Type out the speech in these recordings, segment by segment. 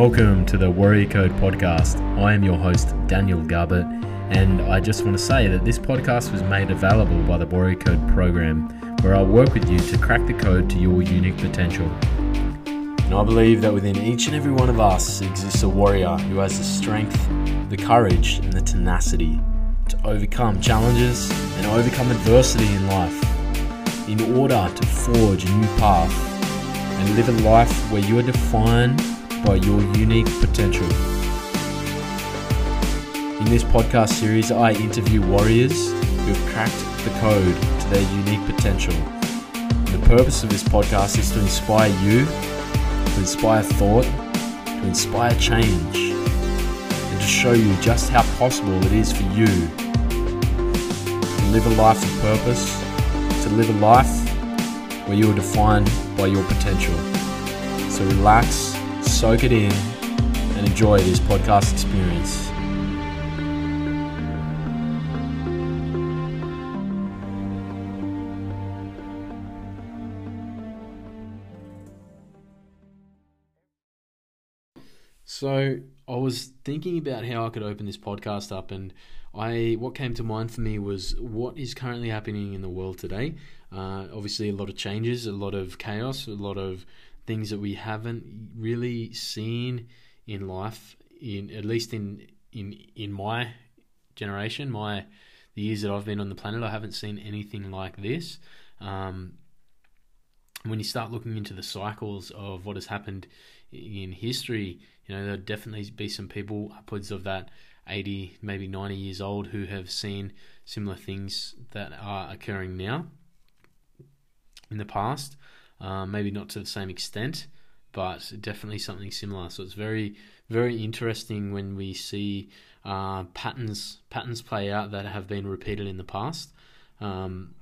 Welcome to the Warrior Code podcast. I am your host, Daniel Garbutt, and I just want to say that this podcast was made available by the Warrior Code program, where I work with you to crack the code to your unique potential. And I believe that within each and every one of us exists a warrior who has the strength, the courage, and the tenacity to overcome challenges and overcome adversity in life in order to forge a new path and live a life where you are defined by your unique potential. In this podcast series, I interview warriors who have cracked the code to their unique potential. The purpose of this podcast is to inspire you, to inspire thought, to inspire change, and to show you just how possible it is for you to live a life of purpose, to live a life where you are defined by your potential. So relax, soak it in, and enjoy this podcast experience. So I was thinking about how I could open this podcast up, and I what came to mind for me was what is currently happening in the world today. Uh, obviously, a lot of changes, a lot of chaos, a lot of things that we haven't really seen in life. In at least in in in my generation, my the years that I've been on the planet, I haven't seen anything like this. Um, when you start looking into the cycles of what has happened in history, you know, there'll definitely be some people upwards of that 80, maybe 90 years old who have seen similar things that are occurring now in the past. Um, maybe not to the same extent, but definitely something similar. So it's very, very interesting when we see uh, patterns patterns play out that have been repeated in the past. Um,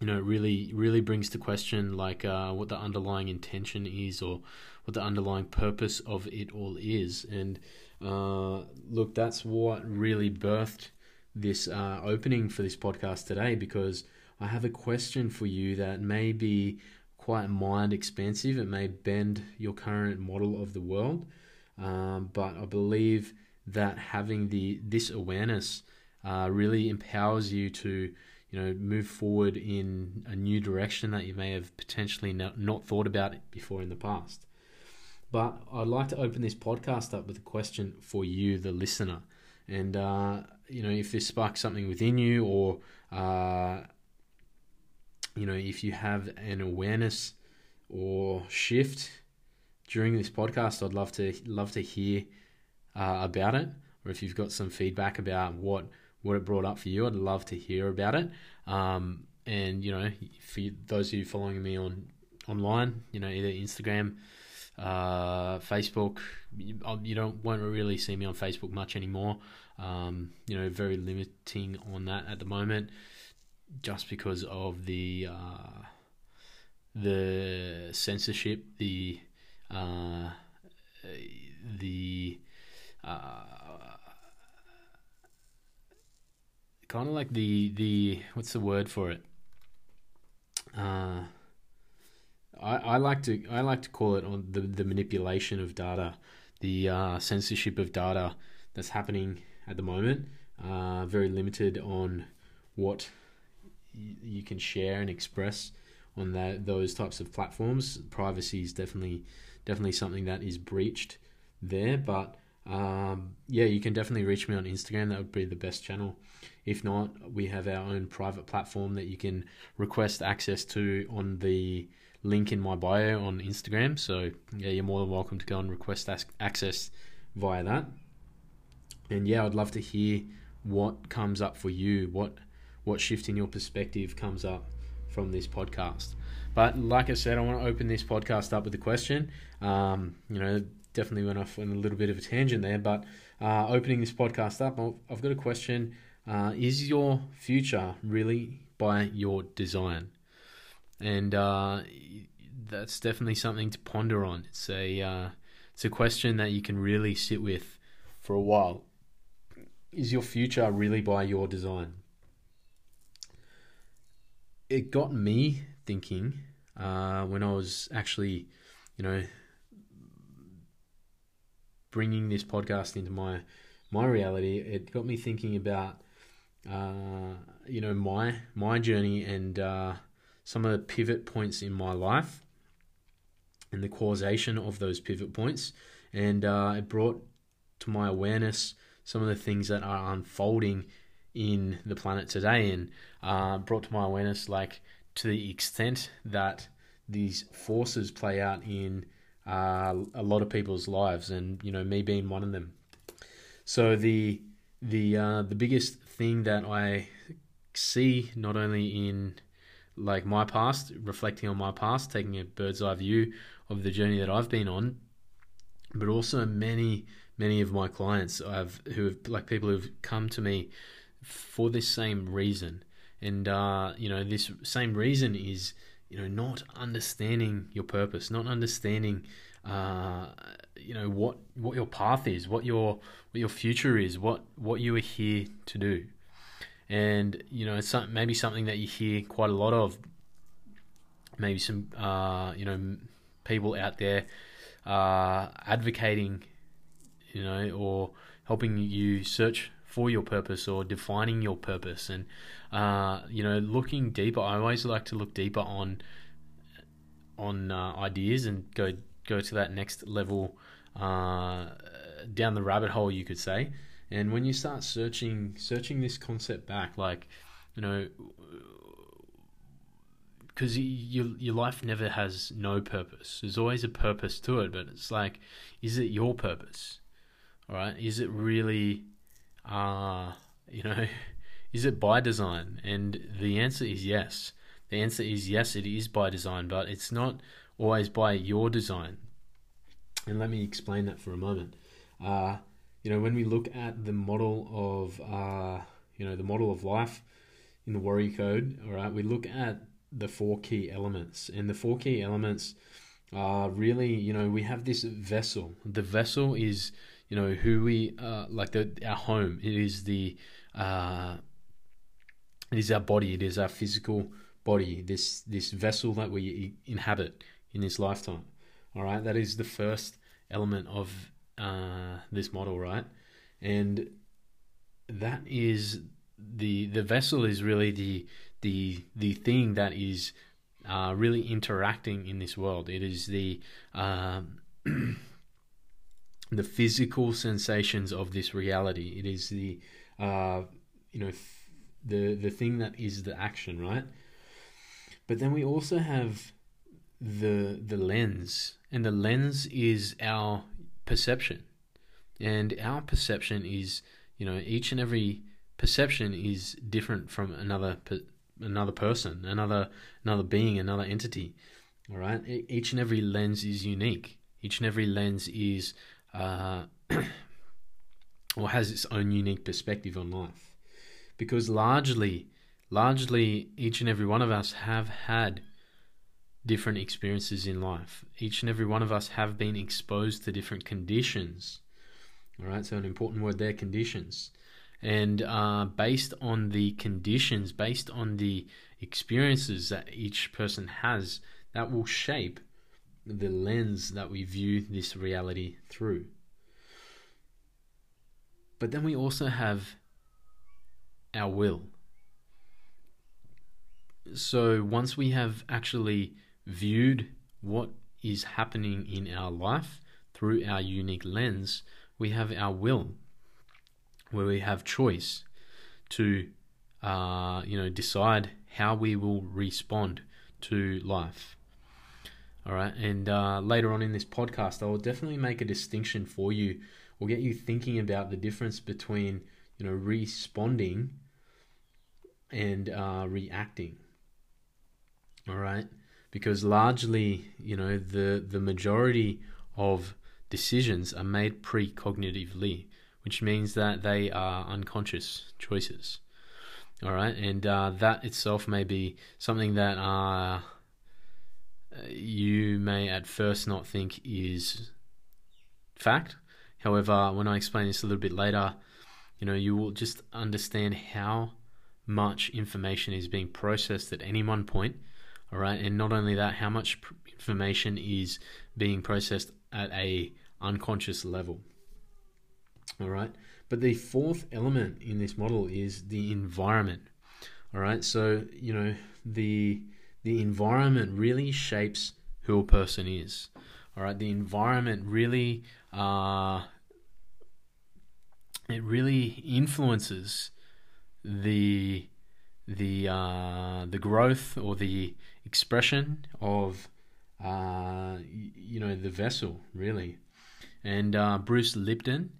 you know, it really, really brings to question like uh, what the underlying intention is, or what the underlying purpose of it all is. And uh, look, that's what really birthed this uh, opening for this podcast today, because I have a question for you that may be quite mind expansive. It may bend your current model of the world, um, but I believe that having the this awareness uh, really empowers you to you know move forward in a new direction that you may have potentially not, not thought about before in the past. But I'd like to open this podcast up with a question for you, the listener, and uh, you know if this sparks something within you or uh, you know, if you have an awareness or shift during this podcast, I'd love to love to hear uh, about it. Or if you've got some feedback about what what it brought up for you, I'd love to hear about it. Um, and you know, for those of you following me on online, you know, either Instagram, uh, Facebook, you, um, you, don't won't really see me on Facebook much anymore. Um, you know, very limiting on that at the moment just because of the uh, the censorship, the uh, the uh, kind of like the the what's the word for it? Uh, I, I like to I like to call it on the the manipulation of data, the uh, censorship of data that's happening at the moment. Uh, very limited on what you can share and express on that those types of platforms. Privacy is definitely definitely something that is breached there, but um, yeah, you can definitely reach me on Instagram. That would be the best channel. If not, we have our own private platform that you can request access to on the link in my bio on Instagram. So yeah, you're more than welcome to go and request access via that. And yeah, I'd love to hear what comes up for you. What what shift in your perspective comes up from this podcast. But like I said, I want to open this podcast up with a question. Um, you know, definitely went off on a little bit of a tangent there, but uh, opening this podcast up, I've got a question. Uh, is your future really by your design? And uh, that's definitely something to ponder on. It's a uh, it's a question that you can really sit with for a while. Is your future really by your design? It got me thinking uh, when I was actually, you know, bringing this podcast into my my reality, it got me thinking about uh, you know my my journey and uh, some of the pivot points in my life and the causation of those pivot points, and uh, it brought to my awareness some of the things that are unfolding in the planet today, and uh, brought to my awareness like to the extent that these forces play out in uh, a lot of people's lives, and you know me being one of them. So the the uh, the biggest thing that I see not only in like my past, reflecting on my past, taking a bird's eye view of the journey that I've been on, but also many many of my clients I've who have like people who've come to me for this same reason, and uh, you know this same reason is you know not understanding your purpose, not understanding uh, you know what what your path is, what your what your future is, what what you are here to do, and you know it's some, maybe something that you hear quite a lot of. Maybe some uh, you know people out there uh, advocating, you know, or helping you search for your purpose or defining your purpose, and uh, you know looking deeper. I always like to look deeper on on uh, ideas and go go to that next level uh, down the rabbit hole, you could say. And when you start searching searching this concept back, like you know, because your your life never has no purpose. There's always a purpose to it, but it's like, is it your purpose? All right, is it really, uh, you know, is it by design? And the answer is yes. The answer is yes, it is by design, but it's not always by your design. And let me explain that for a moment. Uh, you know, when we look at the model of, uh, you know, the model of life in the Warrior Code, all right, we look at the four key elements. And the four key elements are really, you know, we have this vessel. The vessel is, you know, who we, uh, like the our home. It is the, uh, it is our body. It is our physical body. This this vessel that we inhabit in this lifetime. All right, that is the first element of uh, this model, right? And that is the the vessel is really the the the thing that is uh, really interacting in this world. It is the um, the physical sensations of this reality. It is the uh, you know the the thing that is the action, right? But then we also have the the lens, and the lens is our perception, and our perception is you know each and every perception is different from another another person, another another being, another entity. All right, each and every lens is unique. Each and every lens is uh, or has its own unique perspective on life, because largely, largely, each and every one of us have had different experiences in life. Each and every one of us have been exposed to different conditions. All right, so an important word there conditions. And uh, based on the conditions, based on the experiences that each person has, that will shape the lens that we view this reality through. But then we also have our will. So once we have actually viewed what is happening in our life through our unique lens, we have our will, where we have choice to, uh, you know, decide how we will respond to life. All right, and uh, later on in this podcast, I will definitely make a distinction for you. We'll get you thinking about the difference between, you know, responding and uh, reacting. All right, because largely, you know, the the majority of decisions are made precognitively, which means that they are unconscious choices. All right, and uh, that itself may be something that uh, you may at first not think is fact. However, when I explain this a little bit later, you know, you will just understand how much information is being processed at any one point all right, and not only that, how much information is being processed at a unconscious level. All right. But the fourth element in this model is the environment. All right. So, you know, the the environment really shapes who a person is. All right. The environment really uh it really influences the the uh, the growth or the expression of uh, you know the vessel really and uh, Bruce Lipton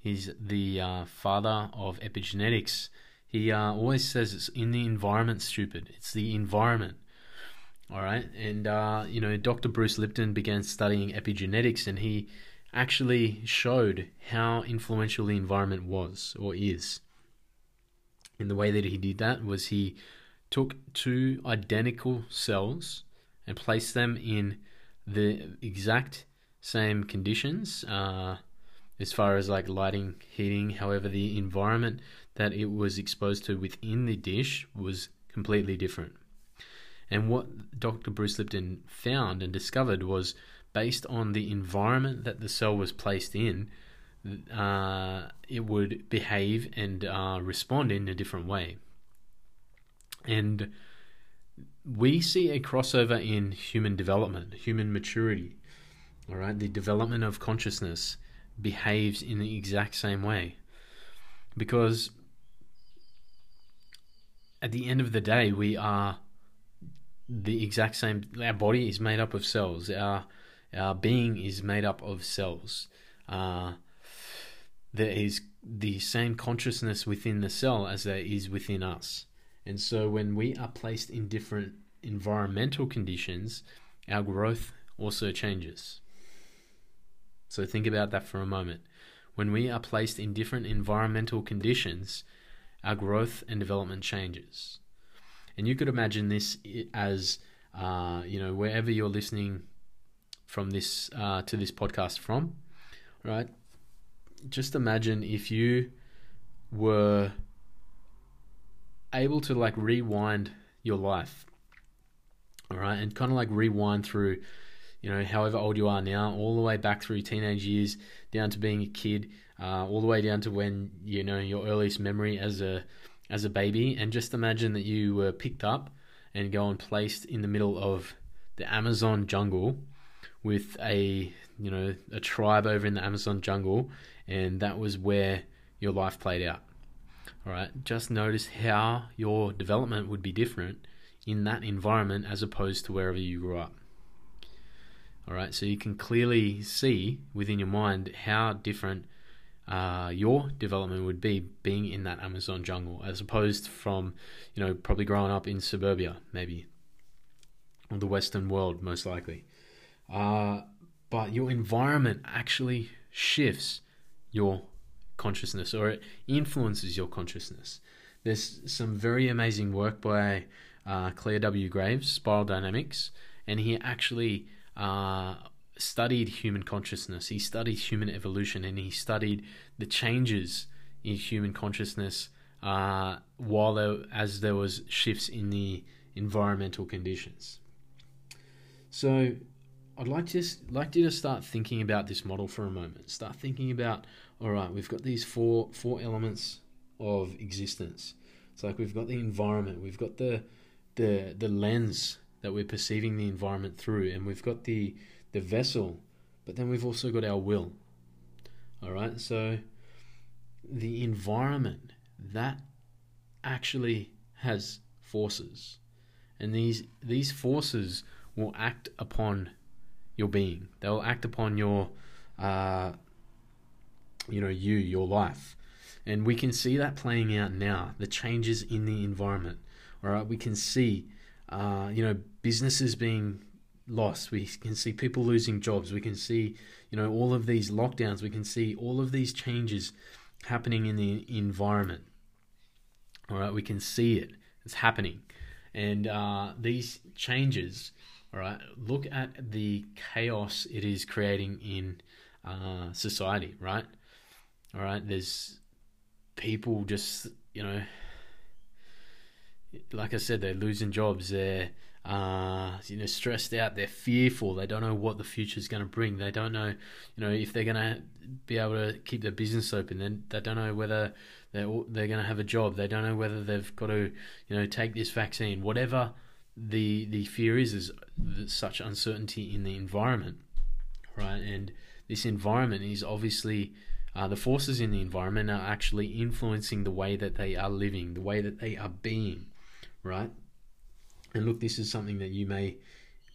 he's the uh, father of epigenetics he uh, always says it's in the environment stupid it's the environment all right and uh, you know Dr. Bruce Lipton began studying epigenetics and he actually showed how influential the environment was or is and the way that he did that was he took two identical cells and placed them in the exact same conditions uh, as far as like lighting, heating. However, the environment that it was exposed to within the dish was completely different. And what Dr. Bruce Lipton found and discovered was based on the environment that the cell was placed in, uh, it would behave and uh, respond in a different way. And we see a crossover in human development, human maturity. All right, the development of consciousness behaves in the exact same way. Because at the end of the day, we are the exact same. Our body is made up of cells. Our our being is made up of cells. Uh, there is the same consciousness within the cell as there is within us. And so when we are placed in different environmental conditions, our growth also changes. So think about that for a moment. When we are placed in different environmental conditions, our growth and development changes. And you could imagine this as, uh, you know, wherever you're listening from this uh, to this podcast from, right? just imagine if you were able to like rewind your life, all right, and kind of like rewind through, you know, however old you are now, all the way back through teenage years, down to being a kid, uh, all the way down to when you know your earliest memory as a as a baby, and just imagine that you were picked up and go and placed in the middle of the Amazon jungle with a you know a tribe over in the Amazon jungle and that was where your life played out. All right, just notice how your development would be different in that environment as opposed to wherever you grew up. All right, so you can clearly see within your mind how different uh, your development would be being in that Amazon jungle as opposed from, you know, probably growing up in suburbia, maybe, or the Western world, most likely. Uh, but your environment actually shifts your consciousness or it influences your consciousness. There's some very amazing work by uh, Clare W. Graves, Spiral Dynamics, and he actually uh, studied human consciousness. He studied human evolution and he studied the changes in human consciousness uh, while there, as there was shifts in the environmental conditions. So I'd like to like you to start thinking about this model for a moment. Start thinking about all right, we've got these four four elements of existence. It's like we've got the environment, we've got the the the lens that we're perceiving the environment through, and we've got the the vessel, but then we've also got our will. All right, so the environment that actually has forces, and these these forces will act upon your being. They will act upon your uh, you know, you, your life. And we can see that playing out now, the changes in the environment. All right, we can see, uh, you know, businesses being lost. We can see people losing jobs. We can see, you know, all of these lockdowns. We can see all of these changes happening in the environment. All right, we can see it. It's happening. And uh, these changes, all right, look at the chaos it is creating in uh, society, right? All right, there's people just you know, like I said, they're losing jobs. They're uh, you know, stressed out. They're fearful. They don't know what the future is going to bring. They don't know, you know, if they're going to be able to keep their business open. Then they don't know whether they're they're going to have a job. They don't know whether they've got to, you know, take this vaccine. Whatever the the fear is, is such uncertainty in the environment, right? And this environment is obviously. Uh, the forces in the environment are actually influencing the way that they are living, the way that they are being, right? And look, this is something that you may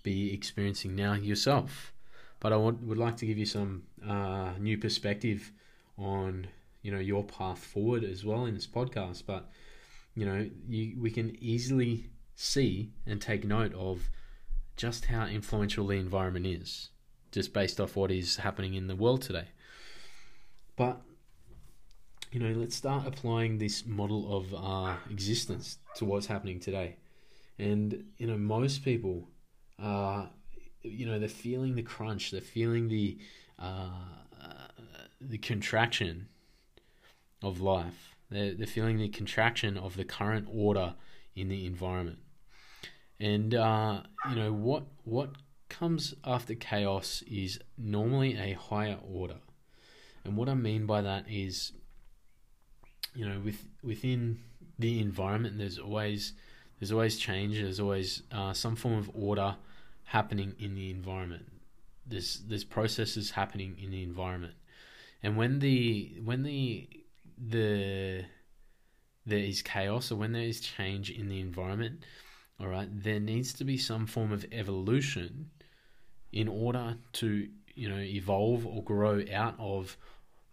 be experiencing now yourself. But I want, would like to give you some uh, new perspective on you know your path forward as well in this podcast. But you know, you, we can easily see and take note of just how influential the environment is, just based off what is happening in the world today. But you know, let's start applying this model of uh, existence to what's happening today. And you know, most people, uh, you know, they're feeling the crunch, they're feeling the uh, the contraction of life. They're, they're feeling the contraction of the current order in the environment. And uh, you know what what comes after chaos is normally a higher order. And what I mean by that is, you know, with within the environment, there's always there's always change. There's always uh, some form of order happening in the environment. There's there's processes happening in the environment, and when the when the the there is chaos or when there is change in the environment, all right, there needs to be some form of evolution in order to you know evolve or grow out of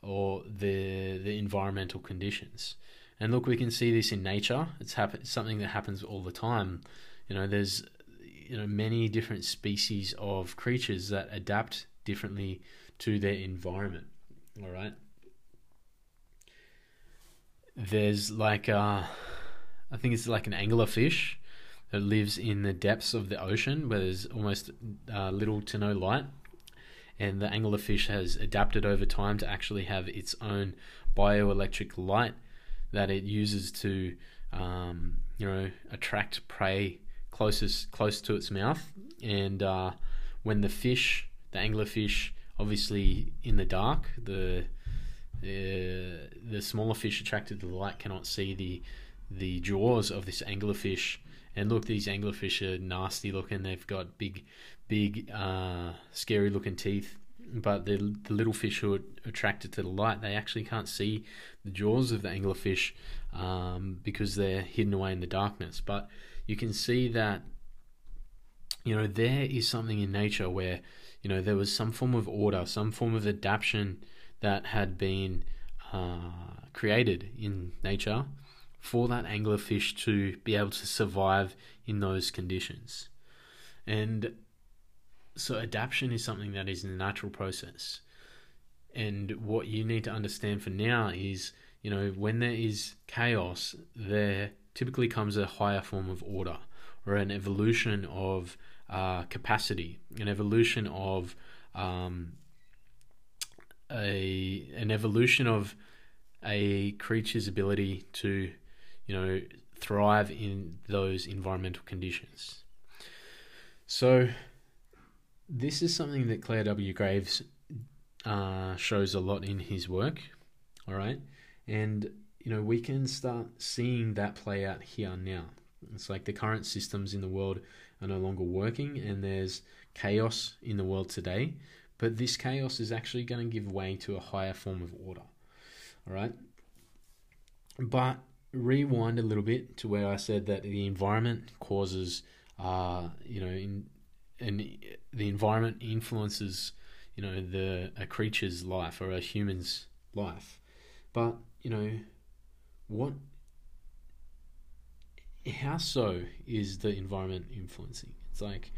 or the the environmental conditions. And look, we can see this in nature. It's happen- something that happens all the time. You know, there's you know many different species of creatures that adapt differently to their environment. All right. There's like uh, I think it's like an anglerfish that lives in the depths of the ocean where there's almost uh, little to no light. And the anglerfish has adapted over time to actually have its own bioelectric light that it uses to um, you know attract prey closest close to its mouth. And uh, when the fish the anglerfish obviously in the dark the the, the smaller fish attracted to the light cannot see the the jaws of this anglerfish and look these anglerfish are nasty looking. They've got big big uh, scary looking teeth but the, the little fish who are attracted to the light, they actually can't see the jaws of the anglerfish um, because they're hidden away in the darkness. But you can see that, you know, there is something in nature where, you know, there was some form of order, some form of adaptation that had been uh, created in nature for that anglerfish to be able to survive in those conditions. And so adaptation is something that is a natural process. And what you need to understand for now is, you know, when there is chaos, there typically comes a higher form of order or an evolution of uh, capacity, an evolution of um, a an evolution of a creature's ability to, you know, thrive in those environmental conditions. So this is something that Clare W. Graves uh, shows a lot in his work. All right, and you know we can start seeing that play out here now. It's like the current systems in the world are no longer working, and there's chaos in the world today. But this chaos is actually going to give way to a higher form of order. All right, but rewind a little bit to where I said that the environment causes, uh, you know, in and the environment influences you know the a creature's life or a human's life. But you know what how so is the environment influencing? It's like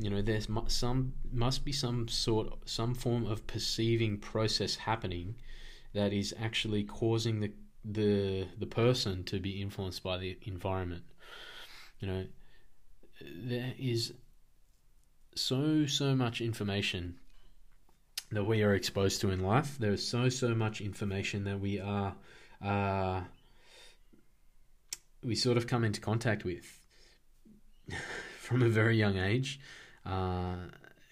you know there's some must be some sort some form of perceiving process happening that is actually causing the the the person to be influenced by the environment. You know there is so so much information that we are exposed to in life. There is so so much information that we are uh, we sort of come into contact with from a very young age. Uh,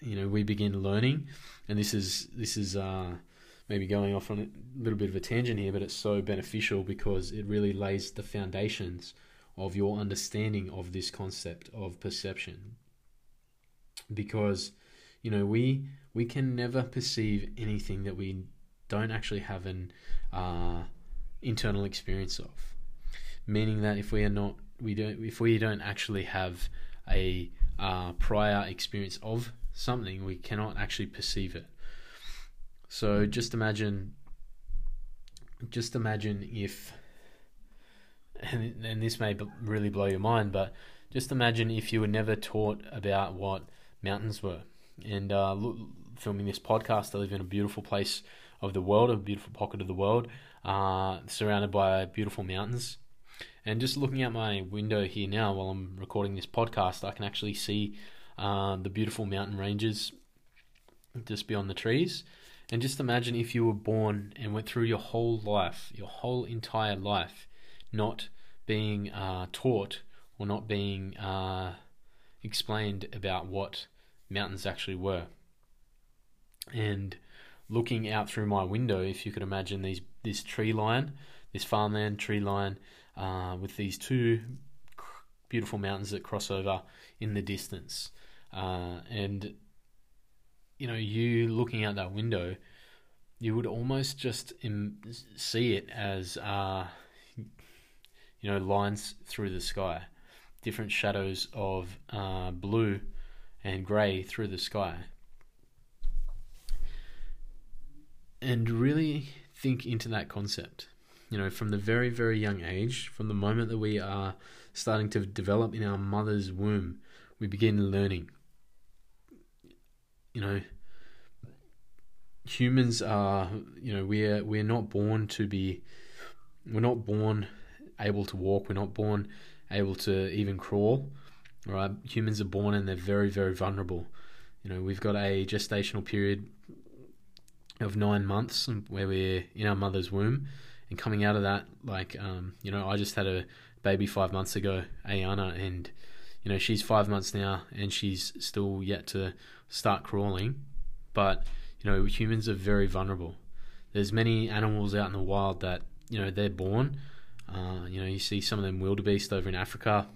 you know, we begin learning, and this is this is uh, maybe going off on a little bit of a tangent here, but it's so beneficial because it really lays the foundations of your understanding of this concept of perception. Because, you know, we we can never perceive anything that we don't actually have an uh, internal experience of. Meaning that if we are not, we don't, if we don't actually have a uh, prior experience of something, we cannot actually perceive it. So just imagine, just imagine if, and, and this may really blow your mind, but just imagine if you were never taught about what mountains were. And uh, filming this podcast, I live in a beautiful place of the world, a beautiful pocket of the world, uh, surrounded by beautiful mountains. And just looking out my window here now while I'm recording this podcast, I can actually see uh, the beautiful mountain ranges just beyond the trees. And just imagine if you were born and went through your whole life, your whole entire life, not being uh, taught or not being uh, explained about what mountains actually were. And looking out through my window, if you could imagine these this tree line, this farmland tree line, uh, with these two beautiful mountains that cross over in the distance, uh, and you know, you looking out that window, you would almost just Im- see it as, uh, you know, lines through the sky, different shadows of uh, blue and grey through the sky. And really think into that concept. You know, from the very, very young age, from the moment that we are starting to develop in our mother's womb, we begin learning you know, humans are, you know, we're we're not born to be, we're not born able to walk. We're not born able to even crawl. Right? Humans are born and they're very very vulnerable. You know, we've got a gestational period of nine months where we're in our mother's womb, and coming out of that, like, um, you know, I just had a baby five months ago, Ayana, and you know she's five months now and she's still yet to start crawling but you know humans are very vulnerable there's many animals out in the wild that you know they're born uh, you know you see some of them wildebeest over in africa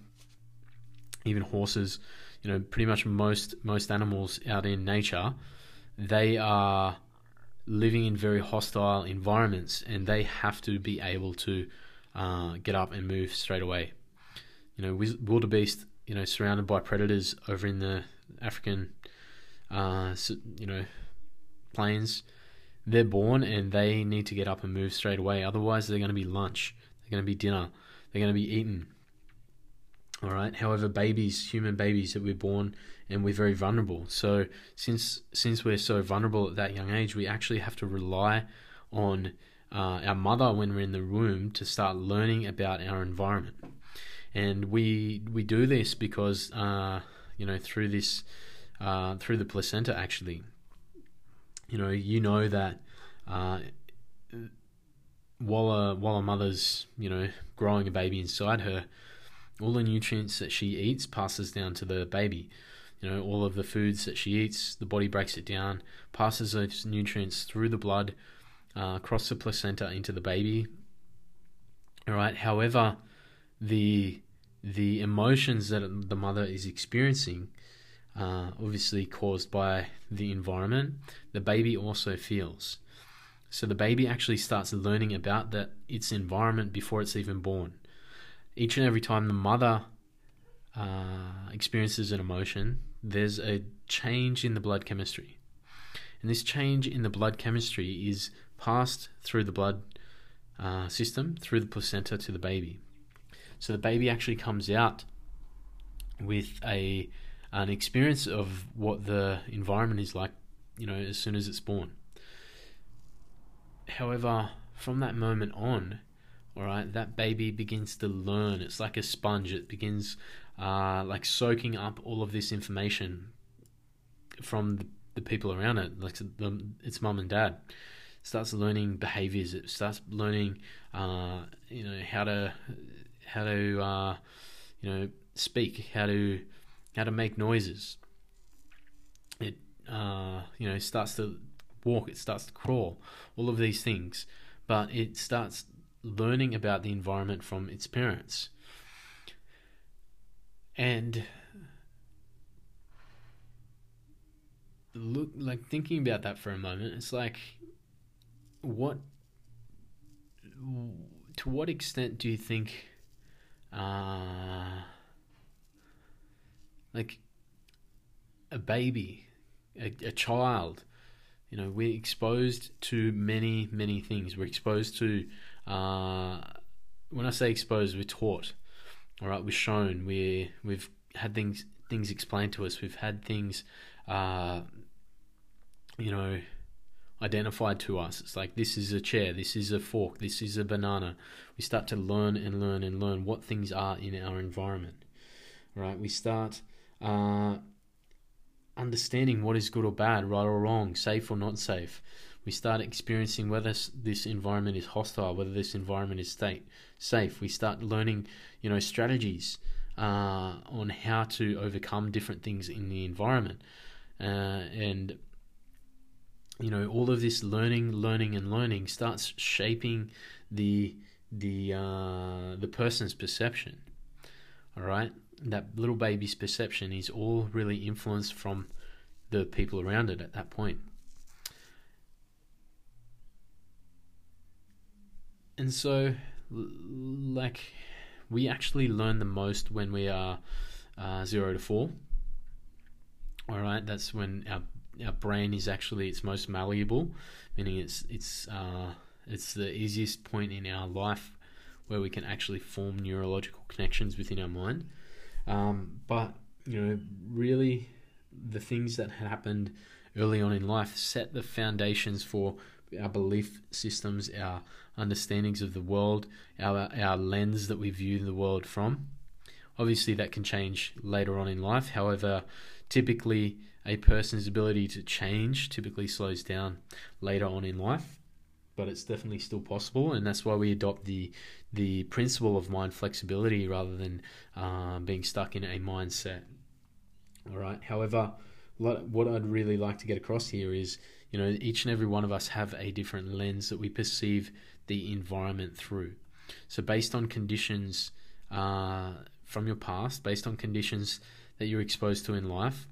even horses you know pretty much most most animals out in nature they are living in very hostile environments and they have to be able to uh, get up and move straight away you know wildebeest you know, surrounded by predators over in the African, uh, you know, plains. They're born and they need to get up and move straight away. Otherwise, they're going to be lunch. They're going to be dinner. They're going to be eaten. All right. However, babies, human babies, that we're born and we're very vulnerable. So since since we're so vulnerable at that young age, we actually have to rely on uh, our mother when we're in the womb to start learning about our environment and we we do this because uh, you know through this uh, through the placenta actually you know you know that uh, while a while a mother's you know growing a baby inside her all the nutrients that she eats passes down to the baby you know all of the foods that she eats the body breaks it down passes those nutrients through the blood uh, across the placenta into the baby all right however the the emotions that the mother is experiencing, uh, obviously caused by the environment, the baby also feels. So the baby actually starts learning about that its environment before it's even born. Each and every time the mother uh, experiences an emotion, there's a change in the blood chemistry. And this change in the blood chemistry is passed through the blood uh, system, through the placenta to the baby. So the baby actually comes out with a an experience of what the environment is like, you know, as soon as it's born. However, from that moment on, all right, that baby begins to learn. It's like a sponge. It begins uh, like soaking up all of this information from the, the people around it, like the, its mum and dad. Starts learning behaviors. It starts learning, uh, you know, how to how to uh, you know speak, how to how to make noises. It uh, you know starts to walk, it starts to crawl, all of these things, but it starts learning about the environment from its parents. And look like thinking about that for a moment, it's like what to what extent do you think uh like a baby, a, a child, you know, we're exposed to many, many things. We're exposed to, uh, when I say exposed, we're taught. All right, we're shown. We we've had things things explained to us. We've had things, uh, you know, identified to us. It's like this is a chair, this is a fork, this is a banana. We start to learn and learn and learn what things are in our environment. Right? We start uh, understanding what is good or bad, right or wrong, safe or not safe. We start experiencing whether this environment is hostile, whether this environment is state safe. We start learning, you know, strategies uh, on how to overcome different things in the environment, uh, and you know, all of this learning, learning, and learning starts shaping the the uh, the person's perception. All right, that little baby's perception is all really influenced from the people around it at that point. And so, like, we actually learn the most when we are uh, zero to four. All right, that's when our our brain is actually its most malleable, meaning it's it's uh, it's the easiest point in our life where we can actually form neurological connections within our mind. Um, but you know, really, the things that happened early on in life set the foundations for our belief systems, our understandings of the world, our our lens that we view the world from. Obviously, that can change later on in life. However, typically a person's ability to change typically slows down later on in life, but it's definitely still possible, and that's why we adopt the the principle of mind flexibility rather than uh, being stuck in a mindset. All right. However, what I'd really like to get across here is, you know, each and every one of us have a different lens that we perceive the environment through. So, based on conditions uh, from your past, based on conditions that you're exposed to in life,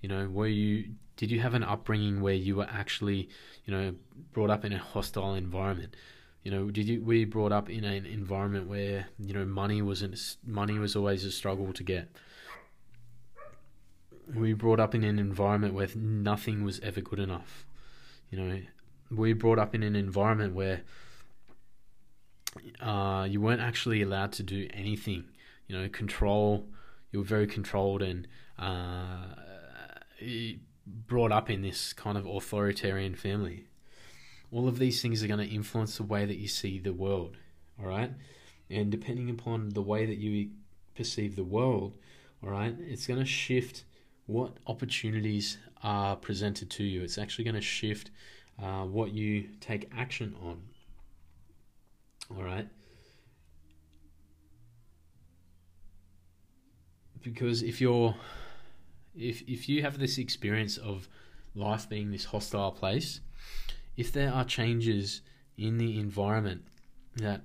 you know, were you did you have an upbringing where you were actually, you know, brought up in a hostile environment? You know, did you you brought up in an environment where you know money wasn't money was always a struggle to get? We brought up in an environment where nothing was ever good enough. You know, we brought up in an environment where uh, you weren't actually allowed to do anything. You know, control. You were very controlled and uh, brought up in this kind of authoritarian family all of these things are going to influence the way that you see the world all right and depending upon the way that you perceive the world all right it's going to shift what opportunities are presented to you. It's actually going to shift uh, what you take action on all right because if you're if if you have this experience of life being this hostile place if there are changes in the environment that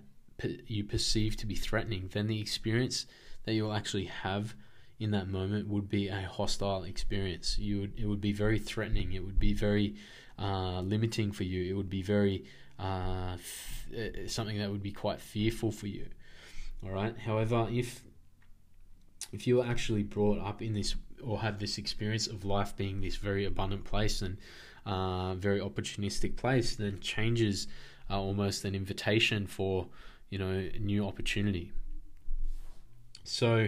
you perceive to be threatening, then the experience that you'll actually have in that moment would be a hostile experience. You would it would be very threatening. It would be very uh, limiting for you. It would be very uh, f- something that would be quite fearful for you. All right. However, if if you are actually brought up in this or have this experience of life being this very abundant place and uh, very opportunistic place, then changes are almost an invitation for you know new opportunity. So,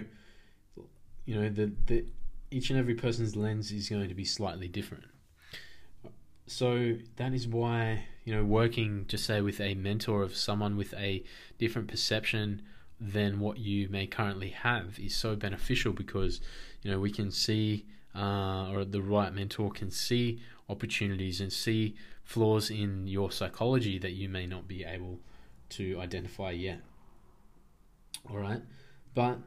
you know the the each and every person's lens is going to be slightly different. So that is why you know working just say with a mentor of someone with a different perception than what you may currently have is so beneficial because you know we can see uh, or the right mentor can see opportunities and see flaws in your psychology that you may not be able to identify yet. All right, but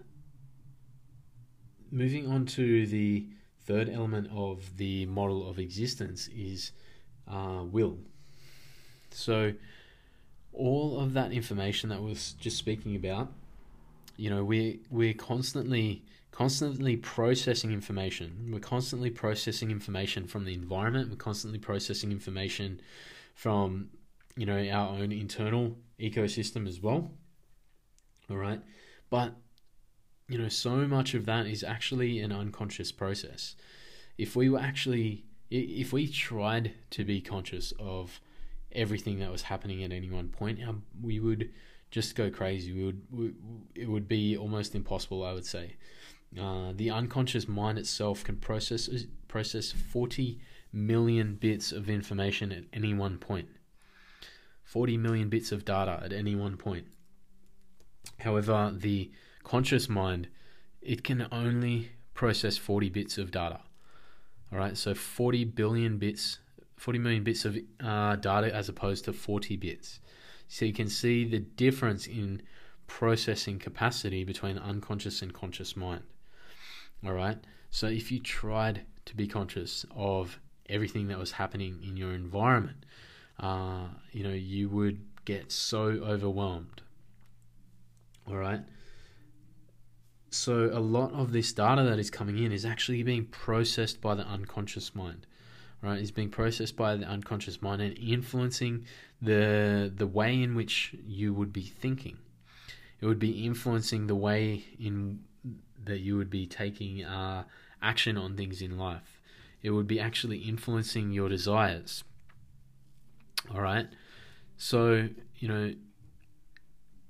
moving on to the third element of the model of existence is uh, will. So, all of that information that was just speaking about, you know, we we're constantly constantly processing information. We're constantly processing information from the environment. We're constantly processing information from you know our own internal ecosystem as well. All right, but you know, so much of that is actually an unconscious process. If we were actually, if we tried to be conscious of everything that was happening at any one point, um, we would just go crazy. We would, we, it would be almost impossible, I would say. Uh, the unconscious mind itself can process process 40 million bits of information at any one point. 40 million bits of data at any one point. However, the conscious mind, it can only process 40 bits of data. All right, so 40 billion bits, 40 million bits of uh, data as opposed to 40 bits. So you can see the difference in processing capacity between unconscious and conscious mind. All right, so if you tried to be conscious of everything that was happening in your environment, uh, you know, you would get so overwhelmed. All right. So a lot of this data that is coming in is actually being processed by the unconscious mind, right? is being processed by the unconscious mind and influencing the the way in which you would be thinking. It would be influencing the way in that you would be taking uh, action on things in life. It would be actually influencing your desires. All right. So you know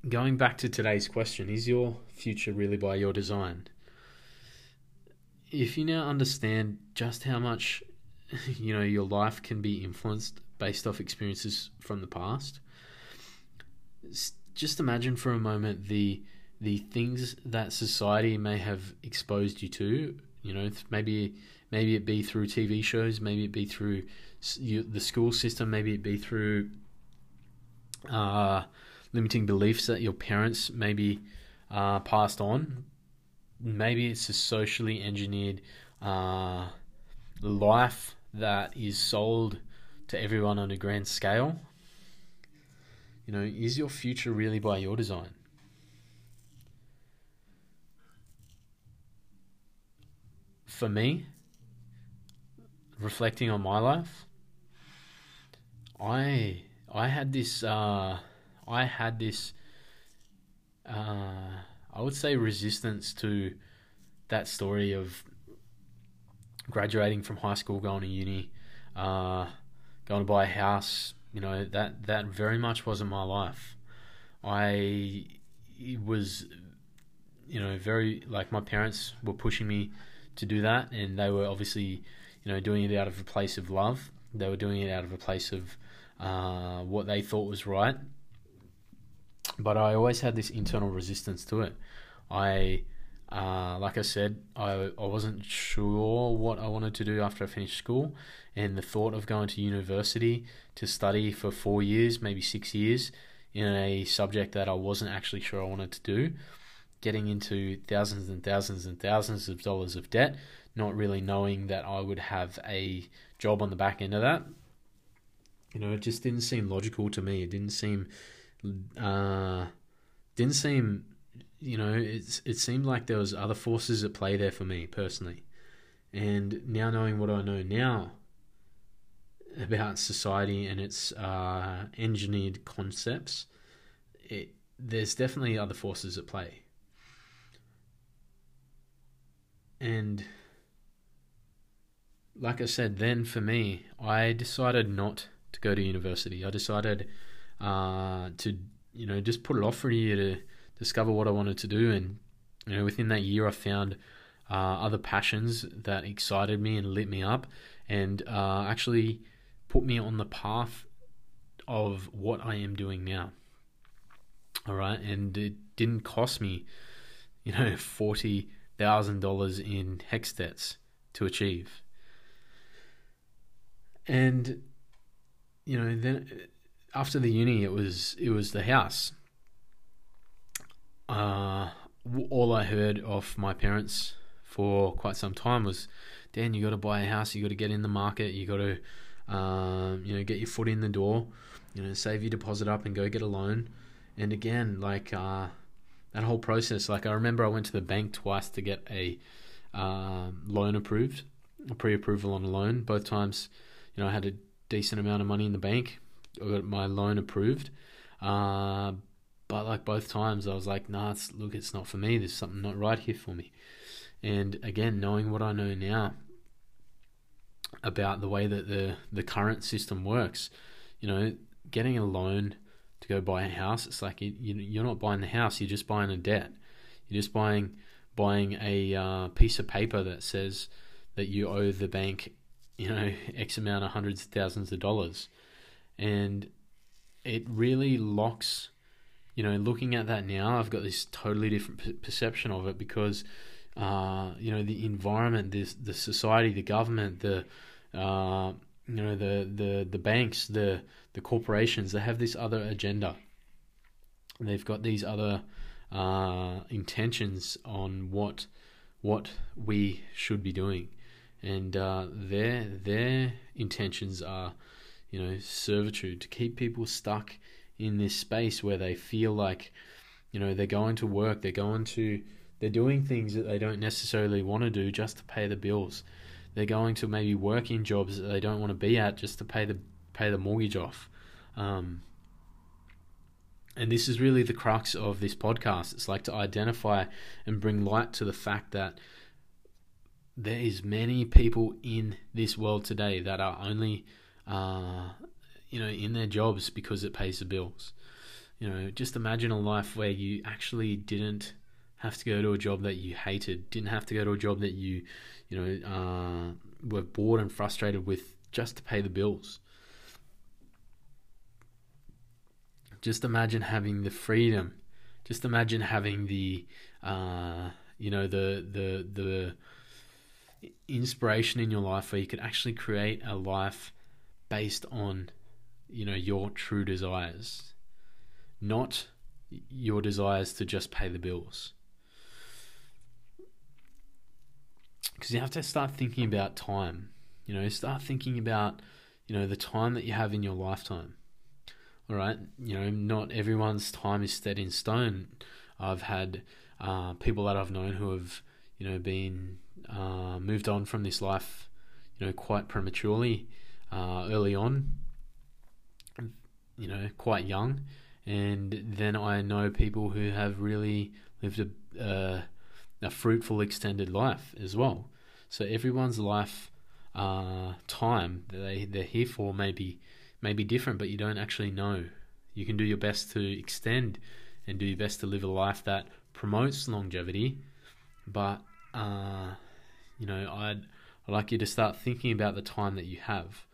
going back to today's question, is your future really by your design? If you now understand just how much you know your life can be influenced based off experiences from the past, just imagine for a moment the the things that society may have exposed you to. You know, maybe maybe it be through TV shows, maybe it be through the school system, maybe it be through uh, limiting beliefs that your parents maybe uh, passed on. Maybe it's a socially engineered uh, life that is sold to everyone on a grand scale. You know, is your future really by your design? For me, reflecting on my life, I I had this uh, I had this, uh, I would say, resistance to that story of graduating from high school, going to uni, uh, going to buy a house. You know that that very much wasn't my life. I was, you know, very like my parents were pushing me to do that, and they were obviously, you know, doing it out of a place of love. They were doing it out of a place of uh, what they thought was right, but I always had this internal resistance to it. I, uh, like I said, I, I wasn't sure what I wanted to do after I finished school, and the thought of going to university to study for four years, maybe six years, in a subject that I wasn't actually sure I wanted to do, getting into thousands and thousands and thousands of dollars of debt, not really knowing that I would have a job on the back end of that. You know, it just didn't seem logical to me. It didn't seem uh, didn't seem, you know, it's it seemed like there was other forces at play there for me personally, and now knowing what I know now about society and its uh, engineered concepts, it, there's definitely other forces at play, and like I said, then for me, I decided not to go to university. I decided uh, to you know just put it off for a year to discover what I wanted to do, and you know within that year I found uh, other passions that excited me and lit me up, and uh, actually put me on the path of what I am doing now. All right, and it didn't cost me, you know, forty thousand dollars in HECS debts to achieve. And you know, then after the uni, it was it was the house. Uh, all I heard of my parents for quite some time was, Dan, you got to buy a house, you got to get in the market, you got to, um, you know, get your foot in the door, you know, save your deposit up and go get a loan. And again, like uh, that whole process, like I remember I went to the bank twice to get a uh, loan approved, a pre-approval on a loan. Both times, you know, I had a decent amount of money in the bank. I got my loan approved. Uh, but like both times, I was like, nah, it's, look, it's not for me. There's something not right here for me. And again, knowing what I know now about the way that the, the current system works, you know, getting a loan go buy a house, it's like you, you're not buying the house, you're just buying a debt. You're just buying buying a uh, piece of paper that says that you owe the bank, you know, X amount of hundreds of thousands of dollars. And it really locks, you know, looking at that now, I've got this totally different perception of it because uh, you know, the environment, this the society, the government, the uh, you know, the the the banks, the the corporations, they have this other agenda. They've got these other uh, intentions on what what we should be doing, and uh, their their intentions are, you know, servitude to keep people stuck in this space where they feel like, you know, they're going to work, they're going to they're doing things that they don't necessarily want to do just to pay the bills. They're going to maybe work in jobs that they don't want to be at just to pay the pay the mortgage off. Um, and this is really the crux of this podcast. It's like to identify and bring light to the fact that there is many people in this world today that are only, uh, you know, in their jobs because it pays the bills. You know, just imagine a life where you actually didn't have to go to a job that you hated, didn't have to go to a job that you, you know, uh, were bored and frustrated with just to pay the bills. Just imagine having the freedom. Just imagine having the, uh, you know, the the the inspiration in your life where you could actually create a life based on, you know, your true desires, not your desires to just pay the bills. because you have to start thinking about time. You know, start thinking about you know the time that you have in your lifetime. All right, you know, not everyone's time is set in stone. I've had uh, people that I've known who have you know been uh, moved on from this life, you know, quite prematurely, uh, early on. You know, quite young, and then I know people who have really lived a a fruitful extended life as well. So everyone's life uh, time that they they're here for may be may be different, but you don't actually know. You can do your best to extend and do your best to live a life that promotes longevity, but uh, you know I'd I'd like you to start thinking about the time that you have.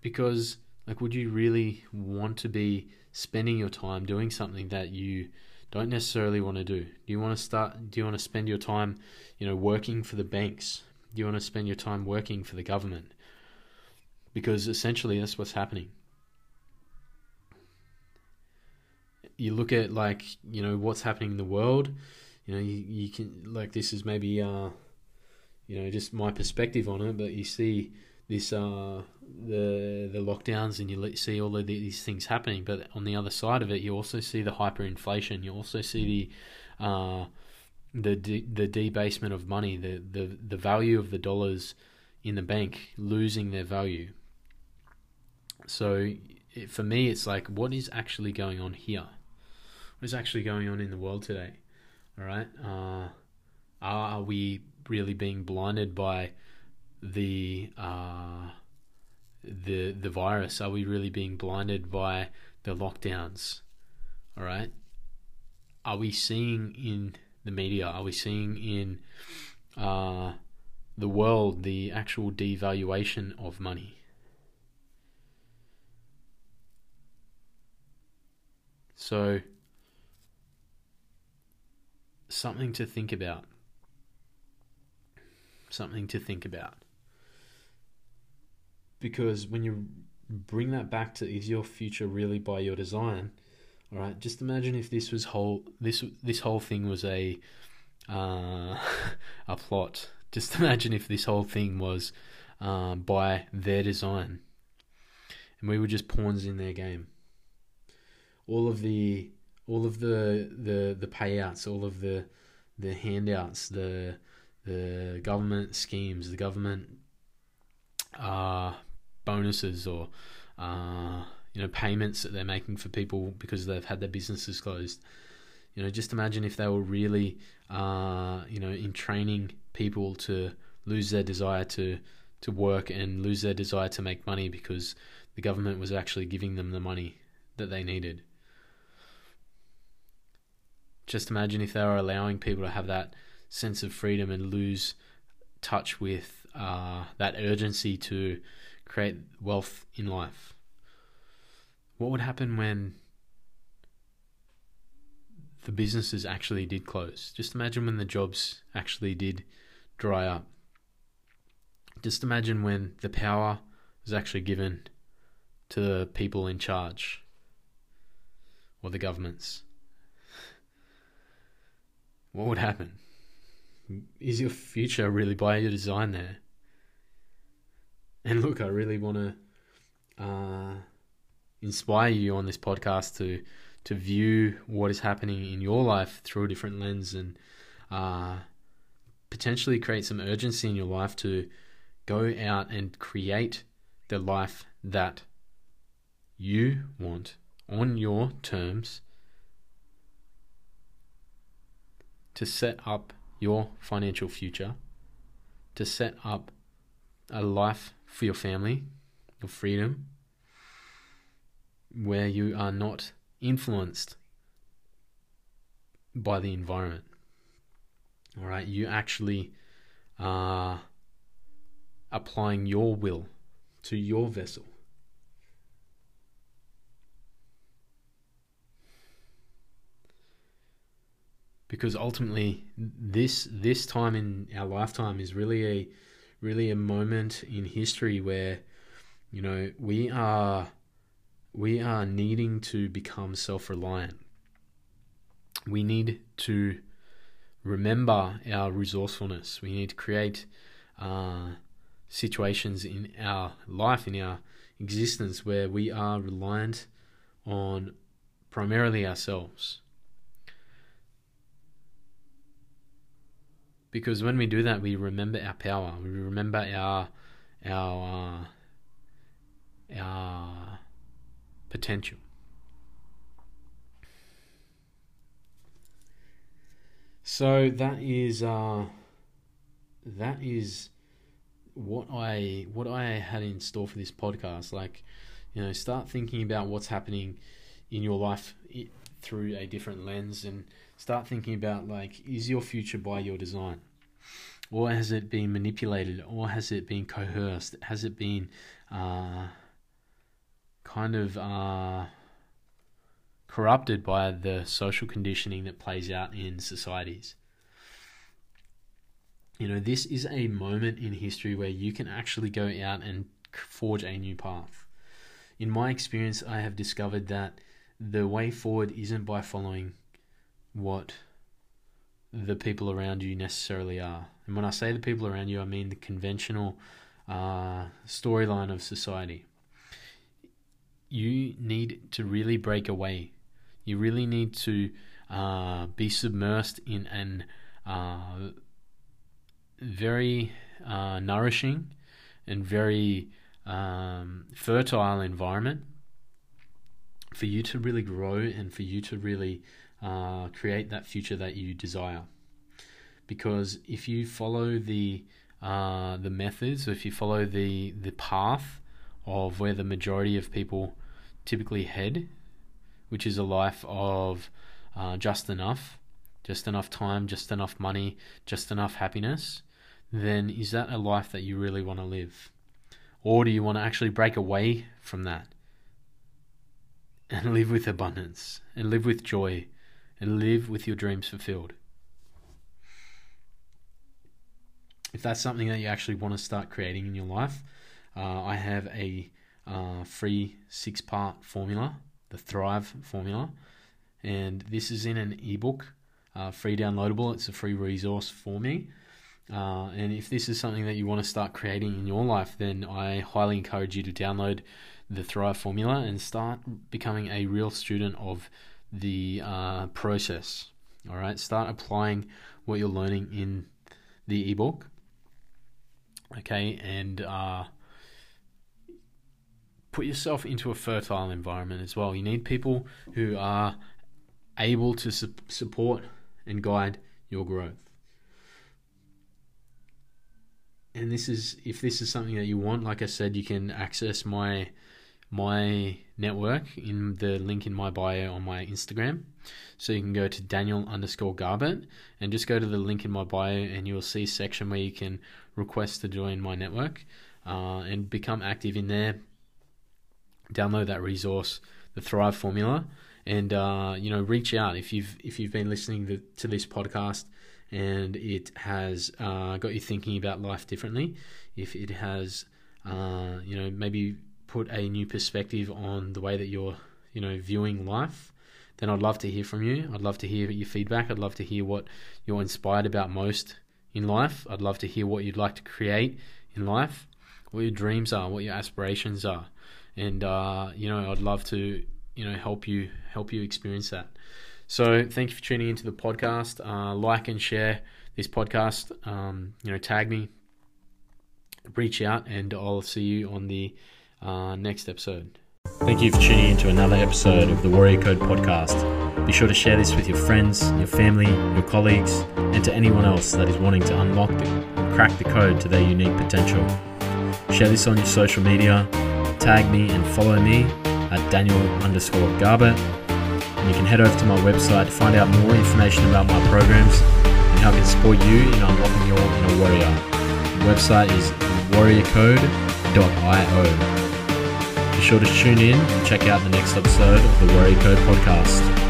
Because like would you really want to be spending your time doing something that you don't necessarily want to do? Do you want to start? Do you want to spend your time, you know, working for the banks? You want to spend your time working for the government? Because essentially, that's what's happening. You look at like you know what's happening in the world. You know, you, you can like this is maybe uh, you know just my perspective on it, but you see this uh, the the lockdowns and you see all of these things happening. But on the other side of it, you also see the hyperinflation. You also see the uh, the de- the debasement of money, the, the the value of the dollars in the bank losing their value. So it, for me, it's like, what is actually going on here? What is actually going on in the world today? All right, uh, are we really being blinded by the uh, the the virus? Are we really being blinded by the lockdowns? All right. Are we seeing in the media? Are we seeing in uh, the world the actual devaluation of money? So, something to think about. Something to think about because when you bring that back to is your future really by your design, right, just imagine if this was whole this this whole thing was a uh, a plot. Just imagine if this whole thing was um, by their design, and we were just pawns in their game. All of the all of the the the payouts, all of the the handouts, the the government schemes, the government uh, bonuses or uh, you know payments that they're making for people because they've had their businesses closed. You know, just imagine if they were really uh, you know in training people to lose their desire to to work and lose their desire to make money because the government was actually giving them the money that they needed. Just imagine if they were allowing people to have that sense of freedom and lose touch with uh, that urgency to create wealth in life. What would happen when the businesses actually did close? Just imagine when the jobs actually did dry up. Just imagine when the power was actually given to the people in charge or the governments. What would happen? Is your future really by your design there? And look, I really want to uh, inspire you on this podcast to to view what is happening in your life through a different lens and uh, potentially create some urgency in your life to go out and create the life that you want on your terms to set up your financial future, to set up a life for your family, your freedom, where you are not influenced by the environment. All right, you actually are applying your will to your vessel. Because ultimately, this this time in our lifetime is really a really a moment in history where you know we are we are needing to become self-reliant. We need to remember our resourcefulness. We need to create uh, situations in our life in our existence where we are reliant on primarily ourselves. Because when we do that, we remember our power. We remember our our uh, our potential. So that is uh, that is what I what I had in store for this podcast. Like, you know, start thinking about what's happening in your life through a different lens and start thinking about like is your future by your design or has it been manipulated or has it been coerced has it been uh, kind of uh, corrupted by the social conditioning that plays out in societies you know this is a moment in history where you can actually go out and forge a new path in my experience i have discovered that the way forward isn't by following what the people around you necessarily are. And when I say the people around you, I mean the conventional uh, storyline of society. You need to really break away. You really need to uh, be submersed in an uh, very uh, nourishing and very um, fertile environment for you to really grow and for you to really uh, create that future that you desire. Because if you follow the uh, the methods, if you follow the the path of where the majority of people typically head, which is a life of uh, just enough, just enough time, just enough money, just enough happiness, then is that a life that you really want to live? Or do you want to actually break away from that and live with abundance and live with joy and live with your dreams fulfilled. If that's something that you actually want to start creating in your life, uh, I have a uh, free six part formula, the Thrive formula, and this is in an ebook, uh, free downloadable. It's a free resource for me. Uh, and if this is something that you want to start creating in your life, then I highly encourage you to download the Thrive Formula and start becoming a real student of the uh, process. All right, start applying what you're learning in the ebook. Okay, and uh, put yourself into a fertile environment as well. You need people who are able to su- support and guide your growth. And this is if this is something that you want, like I said, you can access my my network in the link in my bio on my Instagram. So you can go to Daniel underscore Garbett and just go to the link in my bio and you'll see a section where you can request to join my network uh, and become active in there. Download that resource, the Thrive Formula, and uh, you know reach out if you've if you've been listening to, to this podcast and it has uh, got you thinking about life differently. If it has, uh, you know, maybe put a new perspective on the way that you're, you know, viewing life, then I'd love to hear from you. I'd love to hear your feedback. I'd love to hear what you're inspired about most in life. I'd love to hear what you'd like to create in life, what your dreams are, what your aspirations are, and uh, you know, I'd love to, you know, help you help you experience that. So thank you for tuning into the podcast. Uh, like and share this podcast. Um, you know, tag me, reach out, and I'll see you on the uh, next episode. Thank you for tuning in to another episode of the Warrior Code podcast. Be sure to share this with your friends, your family, your colleagues, and to anyone else that is wanting to unlock and crack the code to their unique potential. Share this on your social media, tag me and follow me at Daniel underscore Garbett. And you can head over to my website to find out more information about my programs and how I can support you in unlocking your inner warrior. The website is warriorcode.io. Be sure to tune in and check out the next episode of the Warrior Code podcast.